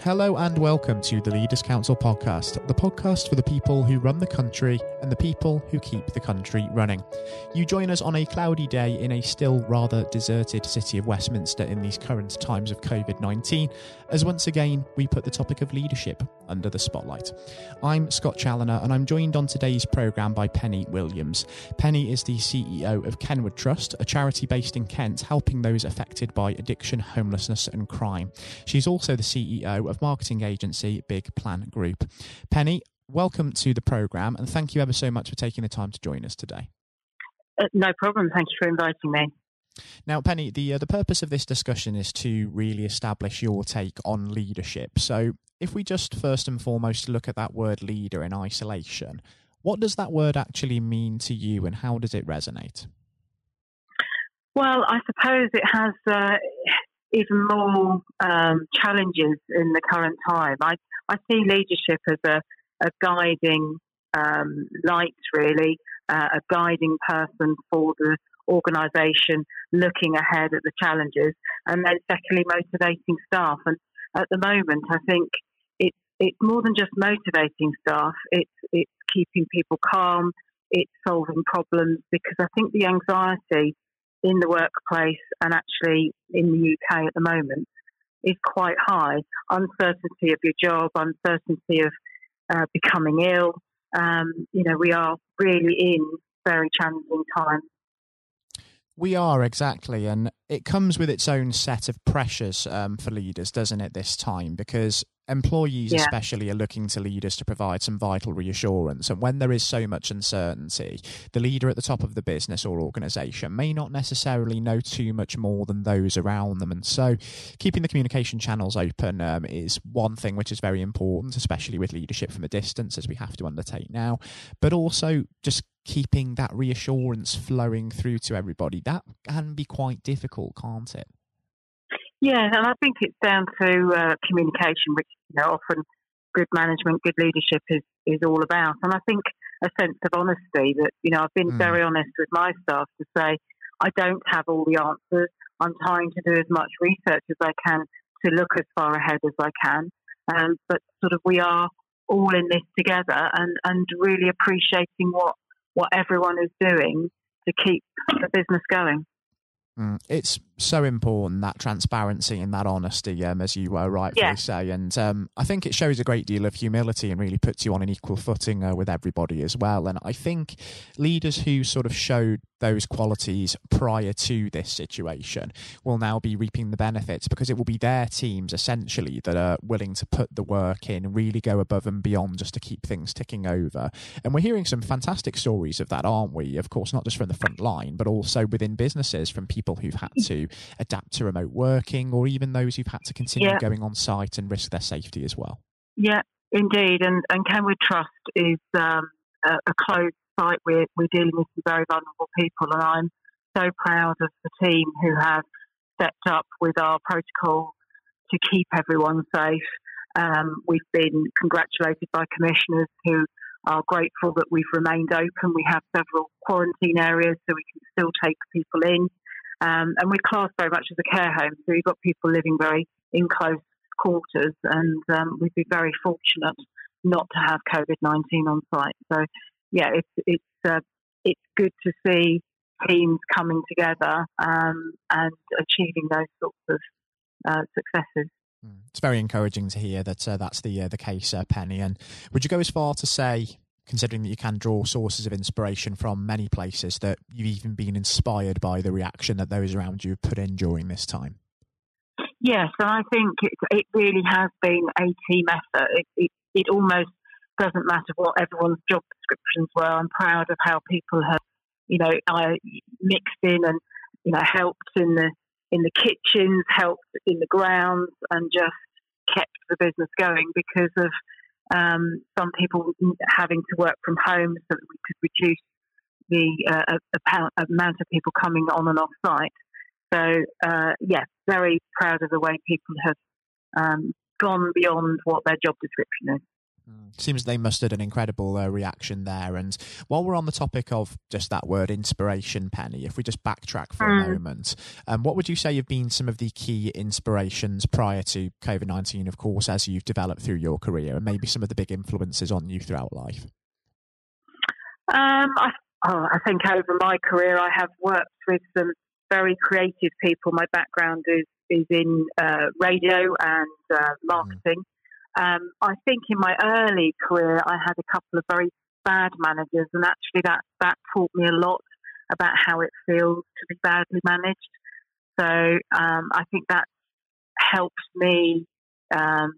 Hello and welcome to the Leaders Council podcast, the podcast for the people who run the country and the people who keep the country running. You join us on a cloudy day in a still rather deserted city of Westminster in these current times of COVID 19, as once again we put the topic of leadership under the spotlight. I'm Scott Challoner and I'm joined on today's programme by Penny Williams. Penny is the CEO of Kenward Trust, a charity based in Kent helping those affected by addiction, homelessness, and crime. She's also the CEO of marketing agency Big Plan Group. Penny, welcome to the programme and thank you ever so much for taking the time to join us today. Uh, no problem. Thank you for inviting me. Now, Penny, the uh, the purpose of this discussion is to really establish your take on leadership. So, if we just first and foremost look at that word leader in isolation, what does that word actually mean to you, and how does it resonate? Well, I suppose it has uh, even more um, challenges in the current time. I, I see leadership as a, a guiding um, light, really, uh, a guiding person for the organisation looking ahead at the challenges, and then secondly, motivating staff. And at the moment, I think it's it's more than just motivating staff. It's it's keeping people calm. It's solving problems because I think the anxiety in the workplace and actually in the UK at the moment is quite high. Uncertainty of your job, uncertainty of uh, becoming ill. Um, you know, we are really in very challenging times. We are exactly, and it comes with its own set of pressures um, for leaders, doesn't it? This time, because employees yeah. especially are looking to leaders to provide some vital reassurance and when there is so much uncertainty the leader at the top of the business or organization may not necessarily know too much more than those around them and so keeping the communication channels open um, is one thing which is very important especially with leadership from a distance as we have to undertake now but also just keeping that reassurance flowing through to everybody that can be quite difficult can't it yeah, and I think it's down to uh, communication, which you know often good management, good leadership is is all about. And I think a sense of honesty that you know I've been mm. very honest with my staff to say I don't have all the answers. I'm trying to do as much research as I can to look as far ahead as I can. Um, but sort of we are all in this together and, and really appreciating what what everyone is doing to keep the business going. Mm, it's so important that transparency and that honesty, um, as you uh, rightfully yeah. say, and um, I think it shows a great deal of humility and really puts you on an equal footing uh, with everybody as well. And I think leaders who sort of showed those qualities prior to this situation will now be reaping the benefits because it will be their teams essentially that are willing to put the work in, really go above and beyond just to keep things ticking over. And we're hearing some fantastic stories of that, aren't we? Of course, not just from the front line, but also within businesses from people who've had to adapt to remote working, or even those who've had to continue yeah. going on site and risk their safety as well. Yeah, indeed. And, and Kenward Trust is um, a, a, closed site. We're, we're dealing with some very vulnerable people, and I'm so proud of the team who have stepped up with our protocol to keep everyone safe. Um, we've been congratulated by commissioners who are grateful that we've remained open. We have several quarantine areas so we can still take people in. Um, and we're classed very much as a care home, so you've got people living very in close quarters, and um, we'd be very fortunate not to have COVID nineteen on site. So, yeah, it's it's uh, it's good to see teams coming together um, and achieving those sorts of uh, successes. Hmm. It's very encouraging to hear that uh, that's the uh, the case, uh, Penny. And would you go as far to say considering that you can draw sources of inspiration from many places, that you've even been inspired by the reaction that those around you have put in during this time? Yes, and I think it, it really has been a team effort. It, it, it almost doesn't matter what everyone's job descriptions were. I'm proud of how people have, you know, I mixed in and you know helped in the in the kitchens, helped in the grounds, and just kept the business going because of um, some people having to work from home so that we could reduce the uh, amount of people coming on and off site. So, uh, yeah, very proud of the way people have um, gone beyond what their job description is. Mm. Seems they mustered an incredible uh, reaction there. And while we're on the topic of just that word inspiration, Penny, if we just backtrack for mm. a moment, um, what would you say have been some of the key inspirations prior to COVID 19, of course, as you've developed through your career, and maybe some of the big influences on you throughout life? Um, I, oh, I think over my career, I have worked with some very creative people. My background is, is in uh, radio and uh, mm. marketing. Mm. Um, I think in my early career, I had a couple of very bad managers, and actually that that taught me a lot about how it feels to be badly managed. So um, I think that helps me um,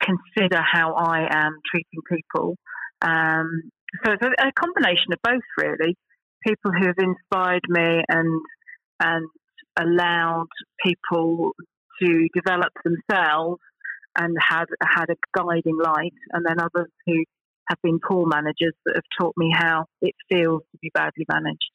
consider how I am treating people. Um, so it's a, a, combination of both, really. People who have inspired me and and allowed people to develop themselves and had had a guiding light, and then others who have been poor managers that have taught me how it feels to be badly managed.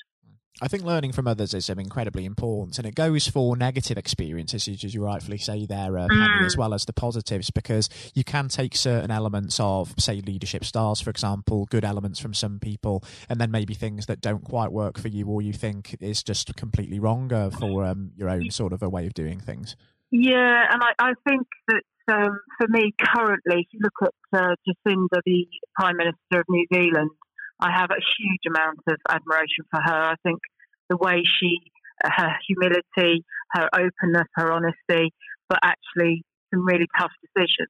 I think learning from others is um, incredibly important, and it goes for negative experiences, as you rightfully say there, uh, Penny, mm. as well as the positives, because you can take certain elements of, say, leadership styles, for example, good elements from some people, and then maybe things that don't quite work for you, or you think is just completely wrong uh, for um, your own sort of a way of doing things. Yeah, and I, I think that um, for me currently, if you look at uh, Jacinda, the Prime Minister of New Zealand, I have a huge amount of admiration for her. I think the way she, uh, her humility, her openness, her honesty, but actually some really tough decisions.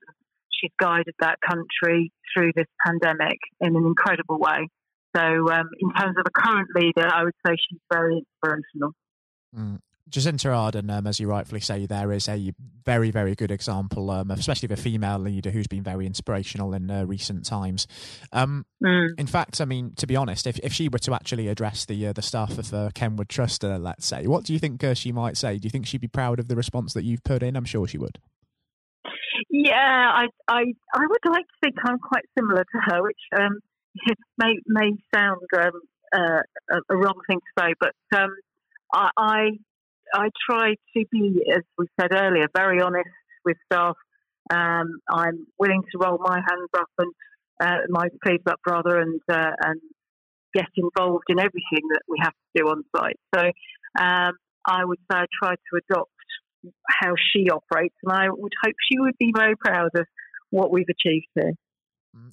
She's guided that country through this pandemic in an incredible way. So, um, in terms of a current leader, I would say she's very inspirational. Mm. Jacinda Ardern, um, as you rightfully say, there is a very, very good example, um, especially of a female leader who's been very inspirational in uh, recent times. Um, mm. In fact, I mean, to be honest, if, if she were to actually address the uh, the staff of uh, Kenward Trust, uh, let's say, what do you think uh, she might say? Do you think she'd be proud of the response that you've put in? I'm sure she would. Yeah, I, I, I would like to think I'm quite similar to her, which um, may may sound um, uh, a, a, wrong thing to say, but um, I, I I try to be, as we said earlier, very honest with staff. Um, I'm willing to roll my hands up and uh, my sleeves up rather, and uh, and get involved in everything that we have to do on site. So um, I would say I try to adopt how she operates, and I would hope she would be very proud of what we've achieved here.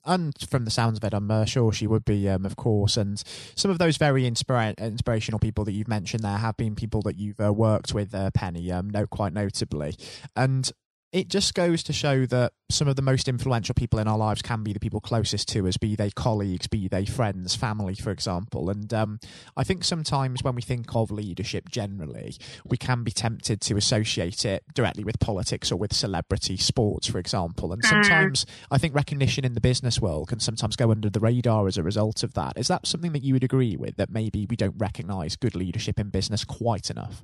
And from the sounds of it, I'm uh, sure she would be, um, of course. And some of those very inspira- inspirational people that you've mentioned there have been people that you've uh, worked with, uh, Penny, um, no, quite notably. And it just goes to show that some of the most influential people in our lives can be the people closest to us, be they colleagues, be they friends, family, for example. And um, I think sometimes when we think of leadership generally, we can be tempted to associate it directly with politics or with celebrity sports, for example. And mm. sometimes I think recognition in the business world can sometimes go under the radar as a result of that. Is that something that you would agree with, that maybe we don't recognize good leadership in business quite enough?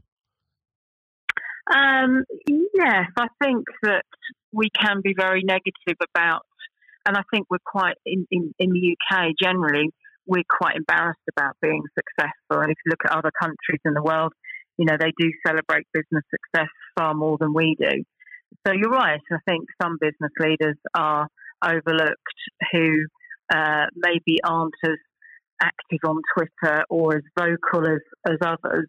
Um, yes, I think that we can be very negative about, and I think we're quite in, in, in the UK generally, we're quite embarrassed about being successful. And if you look at other countries in the world, you know, they do celebrate business success far more than we do. So you're right. I think some business leaders are overlooked who uh, maybe aren't as active on Twitter or as vocal as, as others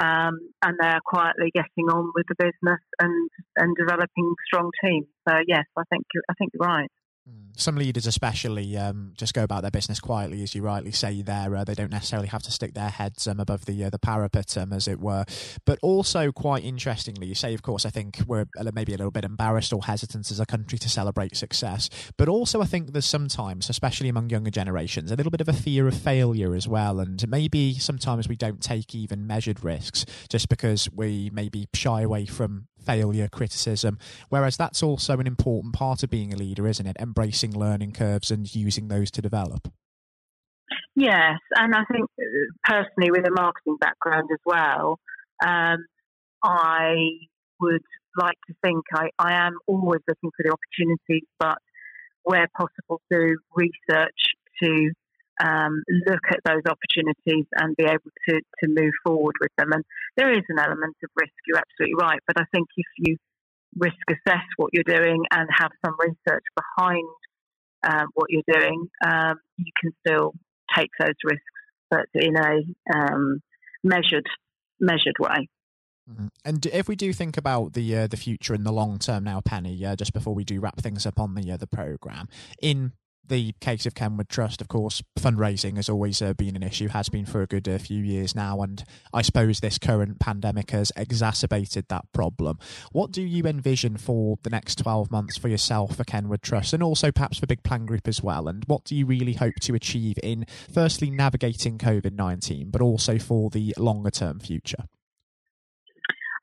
um, and they're quietly getting on with the business and and developing strong teams. So yes, I think I think you're right. Mm. Some leaders, especially, um, just go about their business quietly, as you rightly say. There, uh, they don't necessarily have to stick their heads um, above the uh, the parapet, um, as it were. But also, quite interestingly, you say, of course, I think we're maybe a little bit embarrassed or hesitant as a country to celebrate success. But also, I think there's sometimes, especially among younger generations, a little bit of a fear of failure as well, and maybe sometimes we don't take even measured risks just because we maybe shy away from failure, criticism. Whereas that's also an important part of being a leader, isn't it? Embracing learning curves and using those to develop. Yes, and I think uh, personally, with a marketing background as well, um, I would like to think I, I am always looking for the opportunities, but where possible, do research to um, look at those opportunities and be able to, to move forward with them. And there is an element of risk, you're absolutely right. But I think if you risk assess what you're doing and have some research behind um, what you're doing, um, you can still take those risks, but in a um, measured measured way. Mm-hmm. And if we do think about the uh, the future in the long term now, Penny, uh, just before we do wrap things up on the uh, the program, in the case of Kenward Trust, of course, fundraising has always uh, been an issue, has been for a good uh, few years now, and I suppose this current pandemic has exacerbated that problem. What do you envision for the next 12 months for yourself, for Kenward Trust, and also perhaps for Big Plan Group as well? And what do you really hope to achieve in, firstly, navigating COVID 19, but also for the longer term future?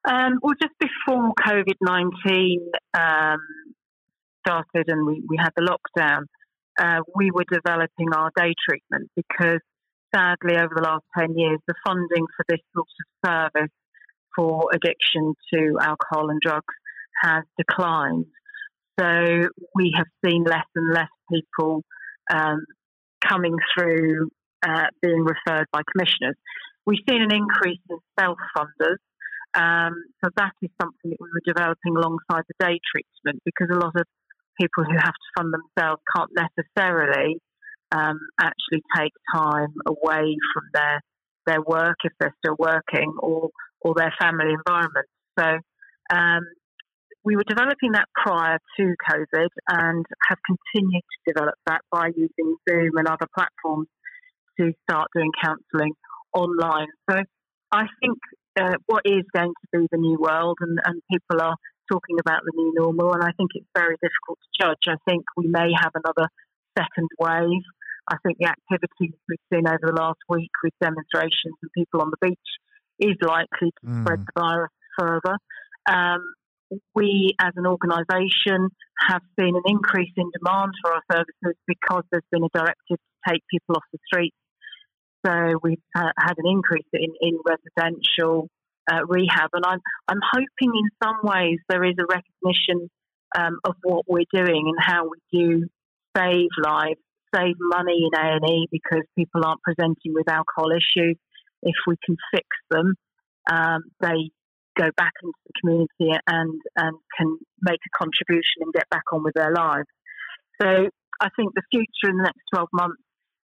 Um, well, just before COVID 19 um, started and we, we had the lockdown, uh, we were developing our day treatment because sadly, over the last 10 years, the funding for this sort of service for addiction to alcohol and drugs has declined. So we have seen less and less people um, coming through uh, being referred by commissioners. We've seen an increase in self funders um, so that is something that we were developing alongside the day treatment because a lot of people who have to fund themselves can't necessarily um, actually take time away from their their work if they're still working or or their family environment. So um, we were developing that prior to COVID and have continued to develop that by using Zoom and other platforms to start doing counselling online. So I think uh, what is going to be the new world, and, and people are talking about the new normal, and I think it's very difficult to judge. I think we may have another second wave. I think the activities we've seen over the last week with demonstrations and people on the beach is likely to mm. spread the virus further. Um, we, as an organisation, have seen an increase in demand for our services because there's been a directive to take people off the streets so we've had an increase in, in residential uh, rehab, and I'm I'm hoping in some ways there is a recognition um, of what we're doing and how we do save lives, save money in A and E because people aren't presenting with alcohol issues. If we can fix them, um, they go back into the community and and can make a contribution and get back on with their lives. So I think the future in the next 12 months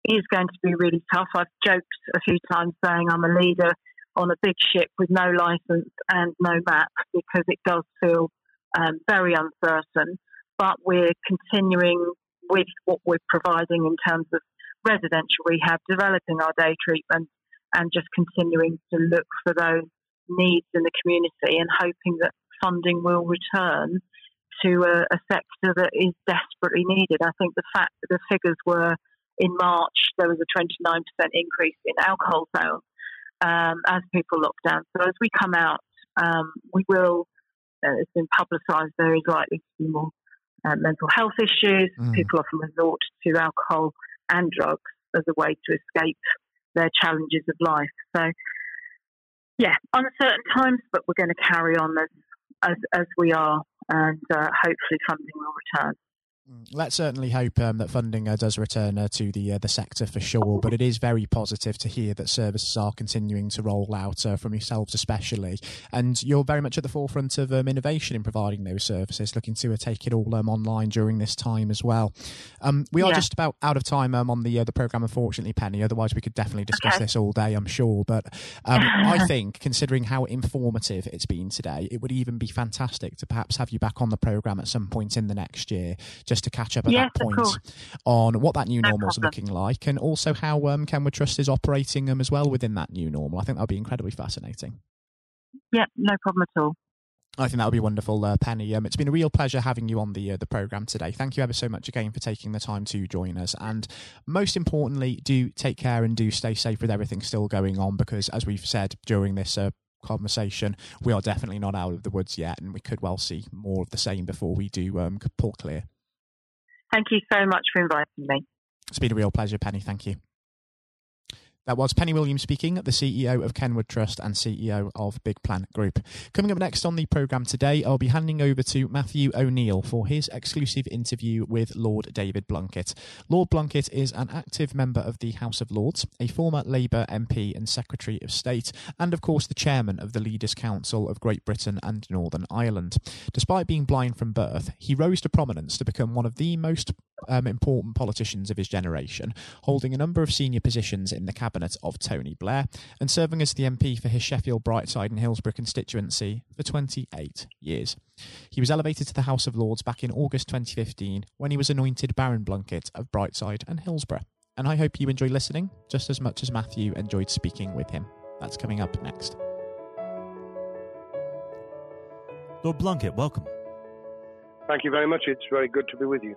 is going to be really tough. I've joked a few times saying I'm a leader on a big ship with no license and no map because it does feel um, very uncertain. But we're continuing with what we're providing in terms of residential rehab, developing our day treatment, and just continuing to look for those needs in the community and hoping that funding will return to a, a sector that is desperately needed. I think the fact that the figures were in March, there was a 29% increase in alcohol sales um, as people lock down. So as we come out, um, we will, uh, it's been publicised, there is likely to be more uh, mental health issues. Mm. People often resort to alcohol and drugs as a way to escape their challenges of life. So, yeah, uncertain times, but we're going to carry on as, as, as we are, and uh, hopefully funding will return. Mm, let's certainly hope um, that funding uh, does return uh, to the uh, the sector for sure. But it is very positive to hear that services are continuing to roll out uh, from yourselves, especially, and you're very much at the forefront of um, innovation in providing those services, looking to uh, take it all um, online during this time as well. Um, we are yeah. just about out of time um, on the uh, the program, unfortunately, Penny. Otherwise, we could definitely discuss okay. this all day, I'm sure. But um, I think, considering how informative it's been today, it would even be fantastic to perhaps have you back on the program at some point in the next year, just just to catch up at yes, that point on what that new no normal is looking like and also how um, Kenward Trust is operating them as well within that new normal. I think that would be incredibly fascinating. Yeah, no problem at all. I think that would be wonderful, uh, Penny. Um, it's been a real pleasure having you on the uh, the program today. Thank you ever so much again for taking the time to join us, and most importantly, do take care and do stay safe with everything still going on. Because as we've said during this uh, conversation, we are definitely not out of the woods yet, and we could well see more of the same before we do um, pull clear. Thank you so much for inviting me. It's been a real pleasure, Penny. Thank you. That was Penny Williams speaking, the CEO of Kenward Trust and CEO of Big Plan Group. Coming up next on the programme today, I'll be handing over to Matthew O'Neill for his exclusive interview with Lord David Blunkett. Lord Blunkett is an active member of the House of Lords, a former Labour MP and Secretary of State, and of course the chairman of the Leaders' Council of Great Britain and Northern Ireland. Despite being blind from birth, he rose to prominence to become one of the most um, important politicians of his generation, holding a number of senior positions in the cabinet of Tony Blair and serving as the MP for his Sheffield, Brightside, and Hillsborough constituency for 28 years. He was elevated to the House of Lords back in August 2015 when he was anointed Baron Blunkett of Brightside and Hillsborough. And I hope you enjoy listening just as much as Matthew enjoyed speaking with him. That's coming up next. Lord Blunkett, welcome. Thank you very much. It's very good to be with you.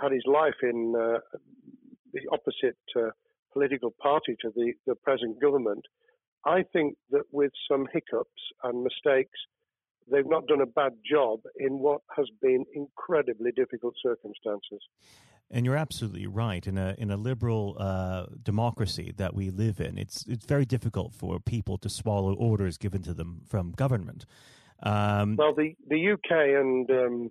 had his life in uh, the opposite uh, political party to the, the present government, I think that with some hiccups and mistakes, they've not done a bad job in what has been incredibly difficult circumstances. And you're absolutely right. In a in a liberal uh, democracy that we live in, it's it's very difficult for people to swallow orders given to them from government. Um, well, the the UK and um,